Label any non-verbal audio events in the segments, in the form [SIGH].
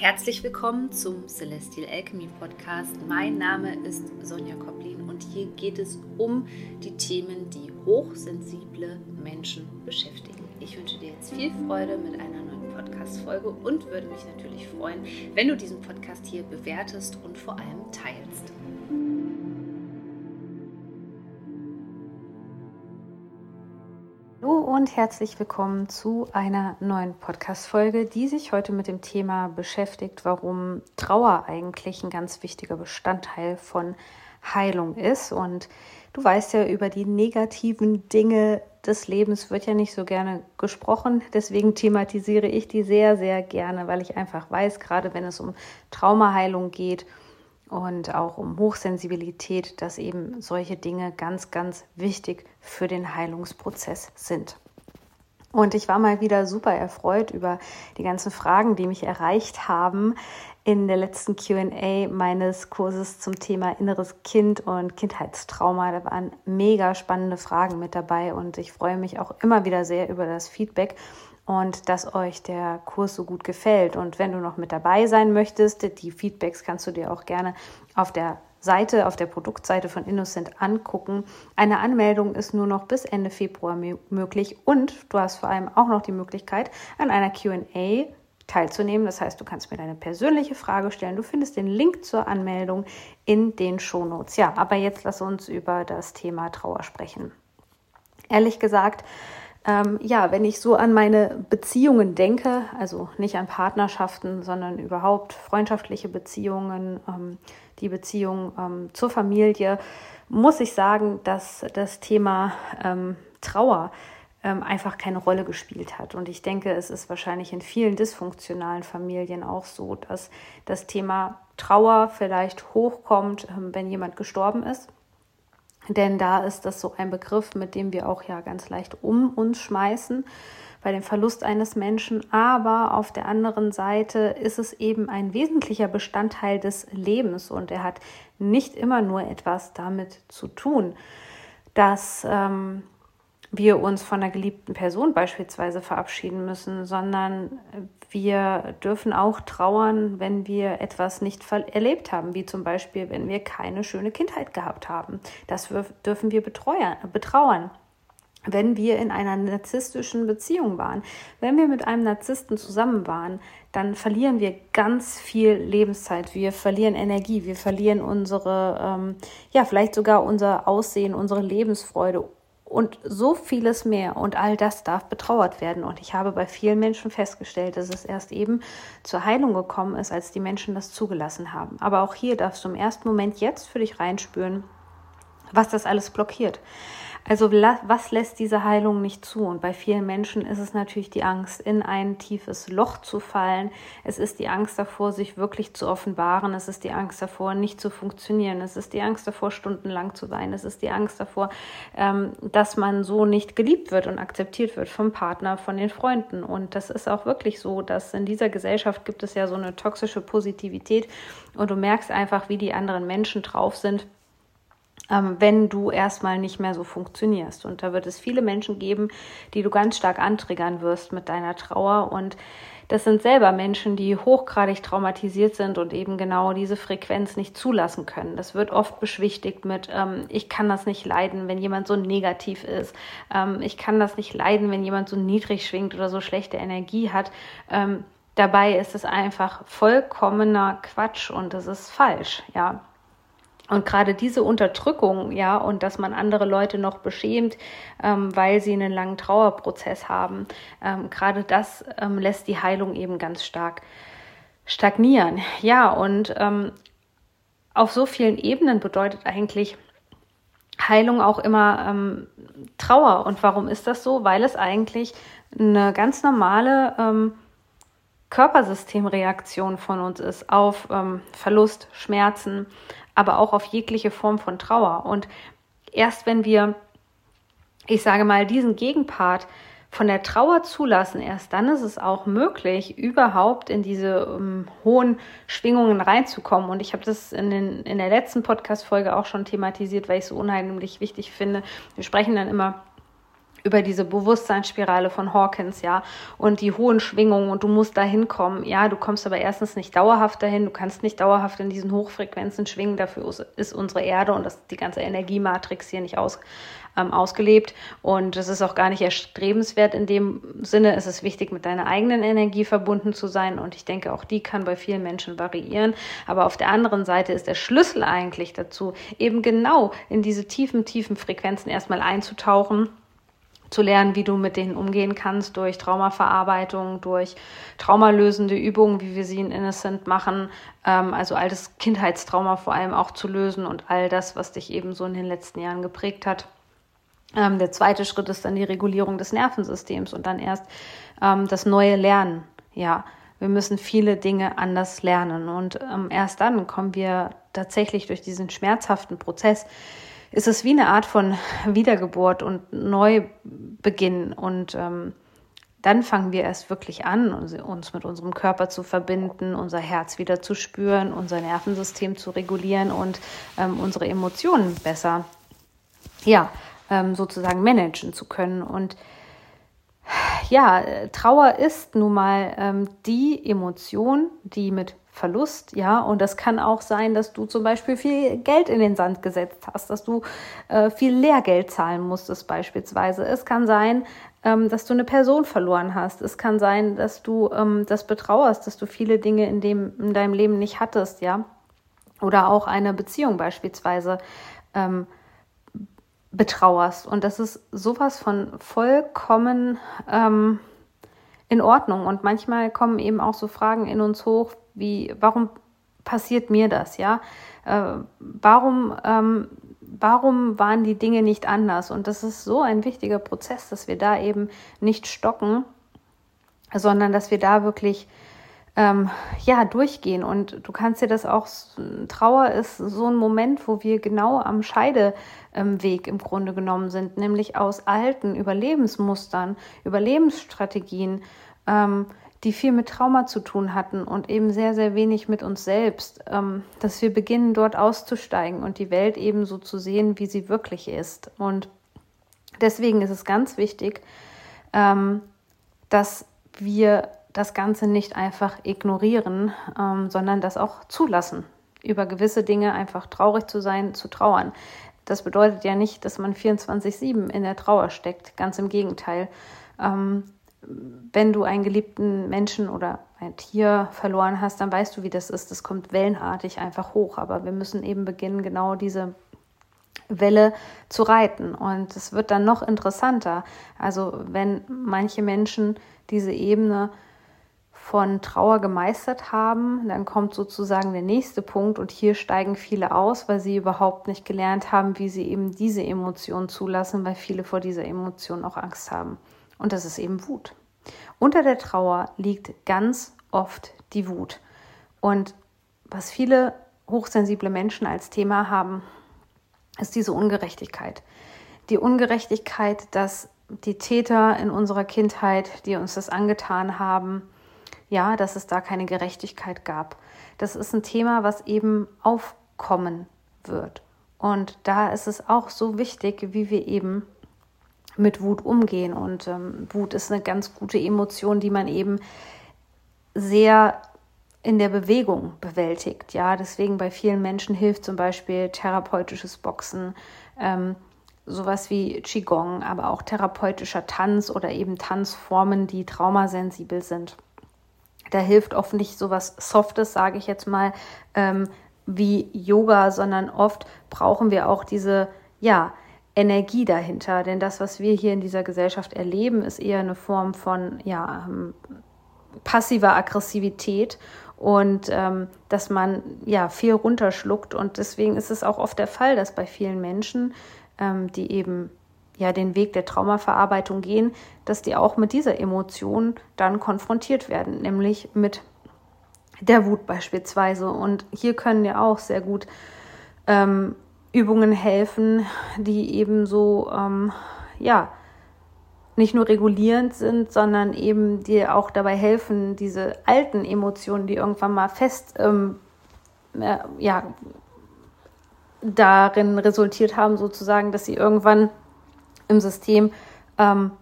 Herzlich willkommen zum Celestial Alchemy Podcast. Mein Name ist Sonja Koplin und hier geht es um die Themen, die hochsensible Menschen beschäftigen. Ich wünsche dir jetzt viel Freude mit einer neuen Podcast-Folge und würde mich natürlich freuen, wenn du diesen Podcast hier bewertest und vor allem teilst. Und herzlich willkommen zu einer neuen Podcast-Folge, die sich heute mit dem Thema beschäftigt, warum Trauer eigentlich ein ganz wichtiger Bestandteil von Heilung ist. Und du weißt ja, über die negativen Dinge des Lebens wird ja nicht so gerne gesprochen. Deswegen thematisiere ich die sehr, sehr gerne, weil ich einfach weiß, gerade wenn es um Traumaheilung geht, und auch um Hochsensibilität, dass eben solche Dinge ganz, ganz wichtig für den Heilungsprozess sind. Und ich war mal wieder super erfreut über die ganzen Fragen, die mich erreicht haben in der letzten QA meines Kurses zum Thema inneres Kind und Kindheitstrauma. Da waren mega spannende Fragen mit dabei und ich freue mich auch immer wieder sehr über das Feedback und dass euch der Kurs so gut gefällt. Und wenn du noch mit dabei sein möchtest, die Feedbacks kannst du dir auch gerne auf der Seite, auf der Produktseite von Innocent angucken. Eine Anmeldung ist nur noch bis Ende Februar möglich und du hast vor allem auch noch die Möglichkeit, an einer QA teilzunehmen. Das heißt, du kannst mir deine persönliche Frage stellen. Du findest den Link zur Anmeldung in den Shownotes. Ja, aber jetzt lass uns über das Thema Trauer sprechen. Ehrlich gesagt, ähm, ja, wenn ich so an meine Beziehungen denke, also nicht an Partnerschaften, sondern überhaupt freundschaftliche Beziehungen, ähm, die Beziehung ähm, zur Familie, muss ich sagen, dass das Thema ähm, Trauer ähm, einfach keine Rolle gespielt hat. Und ich denke, es ist wahrscheinlich in vielen dysfunktionalen Familien auch so, dass das Thema Trauer vielleicht hochkommt, ähm, wenn jemand gestorben ist denn da ist das so ein Begriff, mit dem wir auch ja ganz leicht um uns schmeißen bei dem Verlust eines Menschen. Aber auf der anderen Seite ist es eben ein wesentlicher Bestandteil des Lebens und er hat nicht immer nur etwas damit zu tun, dass ähm, wir uns von einer geliebten Person beispielsweise verabschieden müssen, sondern wir dürfen auch trauern, wenn wir etwas nicht erlebt haben, wie zum Beispiel, wenn wir keine schöne Kindheit gehabt haben. Das dürfen wir betrauern. Wenn wir in einer narzisstischen Beziehung waren, wenn wir mit einem Narzissten zusammen waren, dann verlieren wir ganz viel Lebenszeit. Wir verlieren Energie, wir verlieren unsere, ähm, ja, vielleicht sogar unser Aussehen, unsere Lebensfreude und so vieles mehr. Und all das darf betrauert werden. Und ich habe bei vielen Menschen festgestellt, dass es erst eben zur Heilung gekommen ist, als die Menschen das zugelassen haben. Aber auch hier darfst du im ersten Moment jetzt für dich reinspüren, was das alles blockiert. Also was lässt diese Heilung nicht zu? Und bei vielen Menschen ist es natürlich die Angst, in ein tiefes Loch zu fallen. Es ist die Angst davor, sich wirklich zu offenbaren. Es ist die Angst davor, nicht zu funktionieren. Es ist die Angst davor, stundenlang zu weinen. Es ist die Angst davor, ähm, dass man so nicht geliebt wird und akzeptiert wird vom Partner, von den Freunden. Und das ist auch wirklich so, dass in dieser Gesellschaft gibt es ja so eine toxische Positivität und du merkst einfach, wie die anderen Menschen drauf sind wenn du erstmal nicht mehr so funktionierst. Und da wird es viele Menschen geben, die du ganz stark antriggern wirst mit deiner Trauer. Und das sind selber Menschen, die hochgradig traumatisiert sind und eben genau diese Frequenz nicht zulassen können. Das wird oft beschwichtigt mit, ähm, ich kann das nicht leiden, wenn jemand so negativ ist. Ähm, ich kann das nicht leiden, wenn jemand so niedrig schwingt oder so schlechte Energie hat. Ähm, dabei ist es einfach vollkommener Quatsch und es ist falsch, ja. Und gerade diese Unterdrückung, ja, und dass man andere Leute noch beschämt, ähm, weil sie einen langen Trauerprozess haben, ähm, gerade das ähm, lässt die Heilung eben ganz stark stagnieren. Ja, und ähm, auf so vielen Ebenen bedeutet eigentlich Heilung auch immer ähm, Trauer. Und warum ist das so? Weil es eigentlich eine ganz normale ähm, Körpersystemreaktion von uns ist auf Verlust, Schmerzen, aber auch auf jegliche Form von Trauer. Und erst wenn wir, ich sage mal, diesen Gegenpart von der Trauer zulassen, erst dann ist es auch möglich, überhaupt in diese um, ähm, hohen Schwingungen reinzukommen. Und ich habe das in, den, in der letzten Podcast-Folge auch schon thematisiert, weil ich es so unheimlich wichtig finde. Wir sprechen dann immer über diese Bewusstseinsspirale von Hawkins, ja, und die hohen Schwingungen und du musst da hinkommen. Ja, du kommst aber erstens nicht dauerhaft dahin, du kannst nicht dauerhaft in diesen Hochfrequenzen schwingen, dafür ist unsere Erde und das, die ganze Energiematrix hier nicht aus, ähm, ausgelebt. Und es ist auch gar nicht erstrebenswert in dem Sinne, es ist wichtig, mit deiner eigenen Energie verbunden zu sein und ich denke, auch die kann bei vielen Menschen variieren, aber auf der anderen Seite ist der Schlüssel eigentlich dazu, eben genau in diese tiefen, tiefen Frequenzen erstmal einzutauchen zu lernen, wie du mit denen umgehen kannst durch Traumaverarbeitung, durch traumalösende Übungen, wie wir sie in Innocent machen, ähm, also altes Kindheitstrauma vor allem auch zu lösen und all das, was dich eben so in den letzten Jahren geprägt hat. Ähm, der zweite Schritt ist dann die Regulierung des Nervensystems und dann erst ähm, das neue Lernen. Ja, wir müssen viele Dinge anders lernen und ähm, erst dann kommen wir tatsächlich durch diesen schmerzhaften Prozess ist es wie eine Art von Wiedergeburt und Neubeginn. Und ähm, dann fangen wir erst wirklich an, uns mit unserem Körper zu verbinden, unser Herz wieder zu spüren, unser Nervensystem zu regulieren und ähm, unsere Emotionen besser, ja, ähm, sozusagen managen zu können. Und ja, Trauer ist nun mal ähm, die Emotion, die mit Verlust, ja. Und das kann auch sein, dass du zum Beispiel viel Geld in den Sand gesetzt hast, dass du äh, viel Lehrgeld zahlen musstest beispielsweise. Es kann sein, ähm, dass du eine Person verloren hast. Es kann sein, dass du ähm, das betrauerst, dass du viele Dinge in, dem, in deinem Leben nicht hattest, ja. Oder auch eine Beziehung beispielsweise ähm, betrauerst. Und das ist sowas von vollkommen ähm, in Ordnung. Und manchmal kommen eben auch so Fragen in uns hoch, wie, warum passiert mir das, ja? Äh, warum, ähm, warum waren die Dinge nicht anders? Und das ist so ein wichtiger Prozess, dass wir da eben nicht stocken, sondern dass wir da wirklich ähm, ja durchgehen. Und du kannst dir das auch, Trauer ist so ein Moment, wo wir genau am Scheideweg im Grunde genommen sind, nämlich aus alten Überlebensmustern, Überlebensstrategien. Ähm, die viel mit Trauma zu tun hatten und eben sehr, sehr wenig mit uns selbst, ähm, dass wir beginnen, dort auszusteigen und die Welt eben so zu sehen, wie sie wirklich ist. Und deswegen ist es ganz wichtig, ähm, dass wir das Ganze nicht einfach ignorieren, ähm, sondern das auch zulassen, über gewisse Dinge einfach traurig zu sein, zu trauern. Das bedeutet ja nicht, dass man 24-7 in der Trauer steckt, ganz im Gegenteil. Ähm, wenn du einen geliebten Menschen oder ein Tier verloren hast, dann weißt du, wie das ist. Das kommt wellenartig einfach hoch. Aber wir müssen eben beginnen, genau diese Welle zu reiten. Und es wird dann noch interessanter. Also wenn manche Menschen diese Ebene von Trauer gemeistert haben, dann kommt sozusagen der nächste Punkt und hier steigen viele aus, weil sie überhaupt nicht gelernt haben, wie sie eben diese Emotion zulassen, weil viele vor dieser Emotion auch Angst haben. Und das ist eben Wut. Unter der Trauer liegt ganz oft die Wut. Und was viele hochsensible Menschen als Thema haben, ist diese Ungerechtigkeit. Die Ungerechtigkeit, dass die Täter in unserer Kindheit, die uns das angetan haben, ja, dass es da keine Gerechtigkeit gab. Das ist ein Thema, was eben aufkommen wird. Und da ist es auch so wichtig, wie wir eben mit Wut umgehen. Und ähm, Wut ist eine ganz gute Emotion, die man eben sehr in der Bewegung bewältigt. Ja, deswegen bei vielen Menschen hilft zum Beispiel therapeutisches Boxen, ähm, sowas wie Qigong, aber auch therapeutischer Tanz oder eben Tanzformen, die traumasensibel sind. Da hilft oft nicht sowas Softes, sage ich jetzt mal, ähm, wie Yoga, sondern oft brauchen wir auch diese, ja, Energie dahinter. Denn das, was wir hier in dieser Gesellschaft erleben, ist eher eine Form von ja, ähm, passiver Aggressivität und ähm, dass man ja viel runterschluckt. Und deswegen ist es auch oft der Fall, dass bei vielen Menschen, ähm, die eben ja den Weg der Traumaverarbeitung gehen, dass die auch mit dieser Emotion dann konfrontiert werden, nämlich mit der Wut beispielsweise. Und hier können ja auch sehr gut ähm, Übungen helfen, die eben so, ähm, ja, nicht nur regulierend sind, sondern eben dir auch dabei helfen, diese alten Emotionen, die irgendwann mal fest, ähm, äh, ja, darin resultiert haben, sozusagen, dass sie irgendwann im System ähm,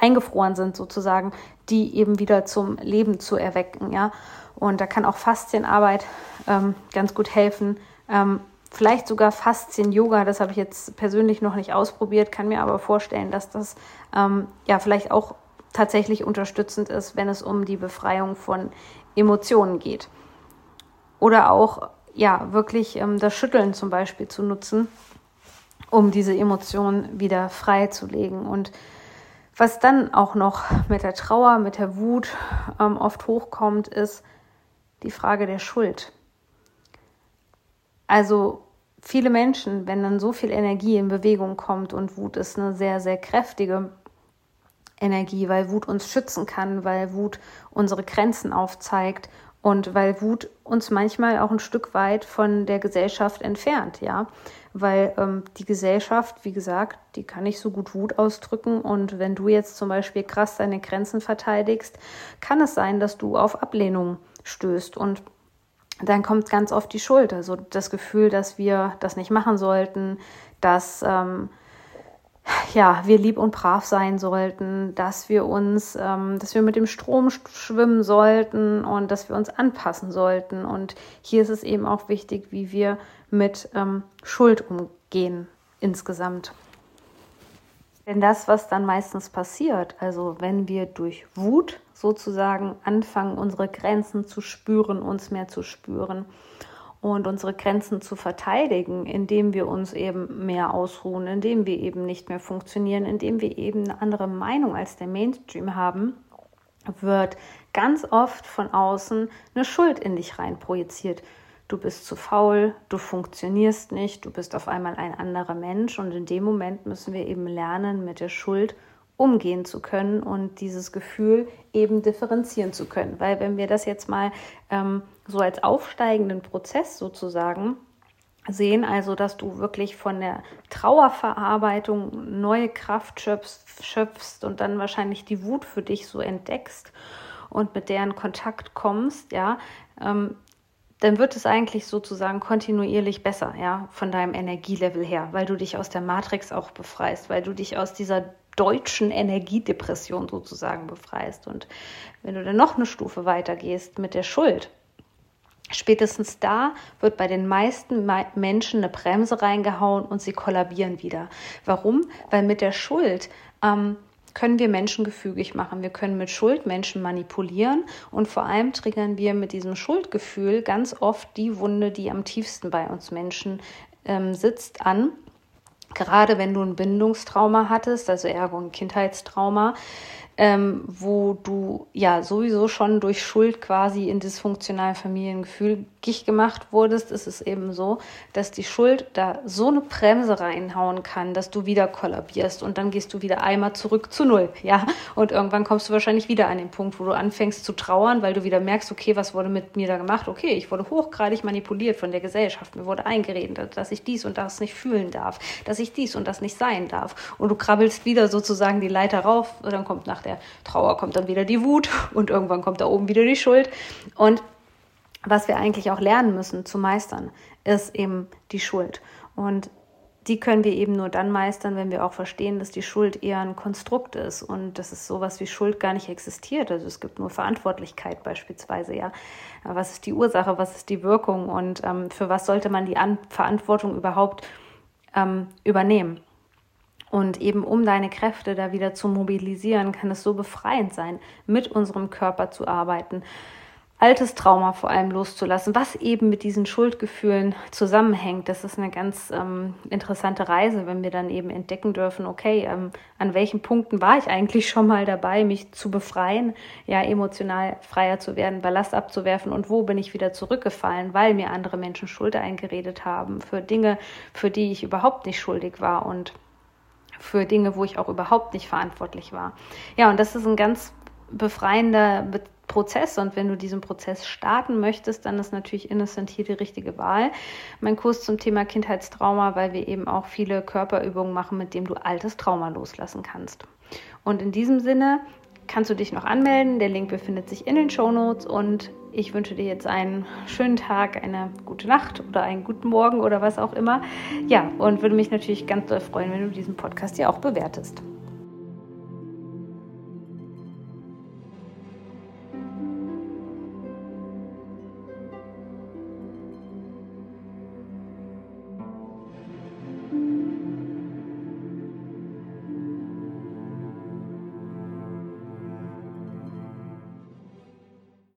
eingefroren sind sozusagen, die eben wieder zum Leben zu erwecken. Ja? Und da kann auch Faszienarbeit ähm, ganz gut helfen. Vielleicht sogar Faszien-Yoga, das habe ich jetzt persönlich noch nicht ausprobiert, kann mir aber vorstellen, dass das ähm, ja vielleicht auch tatsächlich unterstützend ist, wenn es um die Befreiung von Emotionen geht. Oder auch ja wirklich ähm, das Schütteln zum Beispiel zu nutzen, um diese Emotionen wieder freizulegen. Und was dann auch noch mit der Trauer, mit der Wut ähm, oft hochkommt, ist die Frage der Schuld. Also viele Menschen, wenn dann so viel Energie in Bewegung kommt und Wut ist eine sehr, sehr kräftige Energie, weil Wut uns schützen kann, weil Wut unsere Grenzen aufzeigt und weil Wut uns manchmal auch ein Stück weit von der Gesellschaft entfernt, ja. Weil ähm, die Gesellschaft, wie gesagt, die kann nicht so gut Wut ausdrücken. Und wenn du jetzt zum Beispiel krass deine Grenzen verteidigst, kann es sein, dass du auf Ablehnung stößt. Und dann kommt ganz oft die Schuld. Also das Gefühl, dass wir das nicht machen sollten, dass ähm, ja, wir lieb und brav sein sollten, dass wir uns, ähm, dass wir mit dem Strom schwimmen sollten und dass wir uns anpassen sollten. Und hier ist es eben auch wichtig, wie wir mit ähm, Schuld umgehen insgesamt. Denn das, was dann meistens passiert, also wenn wir durch Wut sozusagen anfangen, unsere Grenzen zu spüren, uns mehr zu spüren und unsere Grenzen zu verteidigen, indem wir uns eben mehr ausruhen, indem wir eben nicht mehr funktionieren, indem wir eben eine andere Meinung als der Mainstream haben, wird ganz oft von außen eine Schuld in dich rein projiziert. Du bist zu faul, du funktionierst nicht, du bist auf einmal ein anderer Mensch und in dem Moment müssen wir eben lernen, mit der Schuld umgehen zu können und dieses Gefühl eben differenzieren zu können. Weil wenn wir das jetzt mal ähm, so als aufsteigenden Prozess sozusagen sehen, also dass du wirklich von der Trauerverarbeitung neue Kraft schöpfst, schöpfst und dann wahrscheinlich die Wut für dich so entdeckst und mit deren Kontakt kommst, ja, ähm, dann wird es eigentlich sozusagen kontinuierlich besser, ja, von deinem Energielevel her, weil du dich aus der Matrix auch befreist, weil du dich aus dieser deutschen Energiedepression sozusagen befreist. Und wenn du dann noch eine Stufe weiter gehst mit der Schuld, Spätestens da wird bei den meisten Menschen eine Bremse reingehauen und sie kollabieren wieder. Warum? Weil mit der Schuld ähm, können wir Menschen gefügig machen. Wir können mit Schuld Menschen manipulieren und vor allem triggern wir mit diesem Schuldgefühl ganz oft die Wunde, die am tiefsten bei uns Menschen ähm, sitzt, an gerade wenn du ein Bindungstrauma hattest, also ergo ein Kindheitstrauma, ähm, wo du ja sowieso schon durch Schuld quasi in dysfunktionalen Familiengefühl gemacht wurdest, ist es eben so, dass die Schuld da so eine Bremse reinhauen kann, dass du wieder kollabierst und dann gehst du wieder einmal zurück zu Null, [LAUGHS] ja. Und irgendwann kommst du wahrscheinlich wieder an den Punkt, wo du anfängst zu trauern, weil du wieder merkst, okay, was wurde mit mir da gemacht? Okay, ich wurde hochgradig manipuliert von der Gesellschaft. Mir wurde eingeredet, dass ich dies und das nicht fühlen darf, dass ich dies und das nicht sein darf. Und du krabbelst wieder sozusagen die Leiter rauf, und dann kommt nach der Trauer kommt dann wieder die Wut [LAUGHS] und irgendwann kommt da oben wieder die Schuld. Und was wir eigentlich auch lernen müssen zu meistern, ist eben die Schuld. Und die können wir eben nur dann meistern, wenn wir auch verstehen, dass die Schuld eher ein Konstrukt ist und dass es sowas wie Schuld gar nicht existiert. Also es gibt nur Verantwortlichkeit beispielsweise, ja. Was ist die Ursache, was ist die Wirkung und ähm, für was sollte man die An Verantwortung überhaupt ähm, übernehmen? Und eben um deine Kräfte da wieder zu mobilisieren, kann es so befreiend sein, mit unserem Körper zu arbeiten, altes Trauma vor allem loszulassen, was eben mit diesen Schuldgefühlen zusammenhängt. Das ist eine ganz ähm, interessante Reise, wenn wir dann eben entdecken dürfen, okay, ähm, an welchen Punkten war ich eigentlich schon mal dabei, mich zu befreien, ja, emotional freier zu werden, Ballast abzuwerfen und wo bin ich wieder zurückgefallen, weil mir andere Menschen Schuld eingeredet haben für Dinge, für die ich überhaupt nicht schuldig war und für Dinge, wo ich auch überhaupt nicht verantwortlich war. Ja, und das ist ein ganz befreiender Be Prozess und wenn du diesen Prozess starten möchtest, dann ist natürlich Innocent hier die richtige Wahl. Mein Kurs zum Thema Kindheitstrauma, weil wir eben auch viele Körperübungen machen, mit denen du altes Trauma loslassen kannst. Und in diesem Sinne kannst du dich noch anmelden. Der Link befindet sich in den Show Notes und ich wünsche dir jetzt einen schönen Tag, eine gute Nacht oder einen guten Morgen oder was auch immer. Ja, und würde mich natürlich ganz doll freuen, wenn du diesen Podcast ja auch bewertest.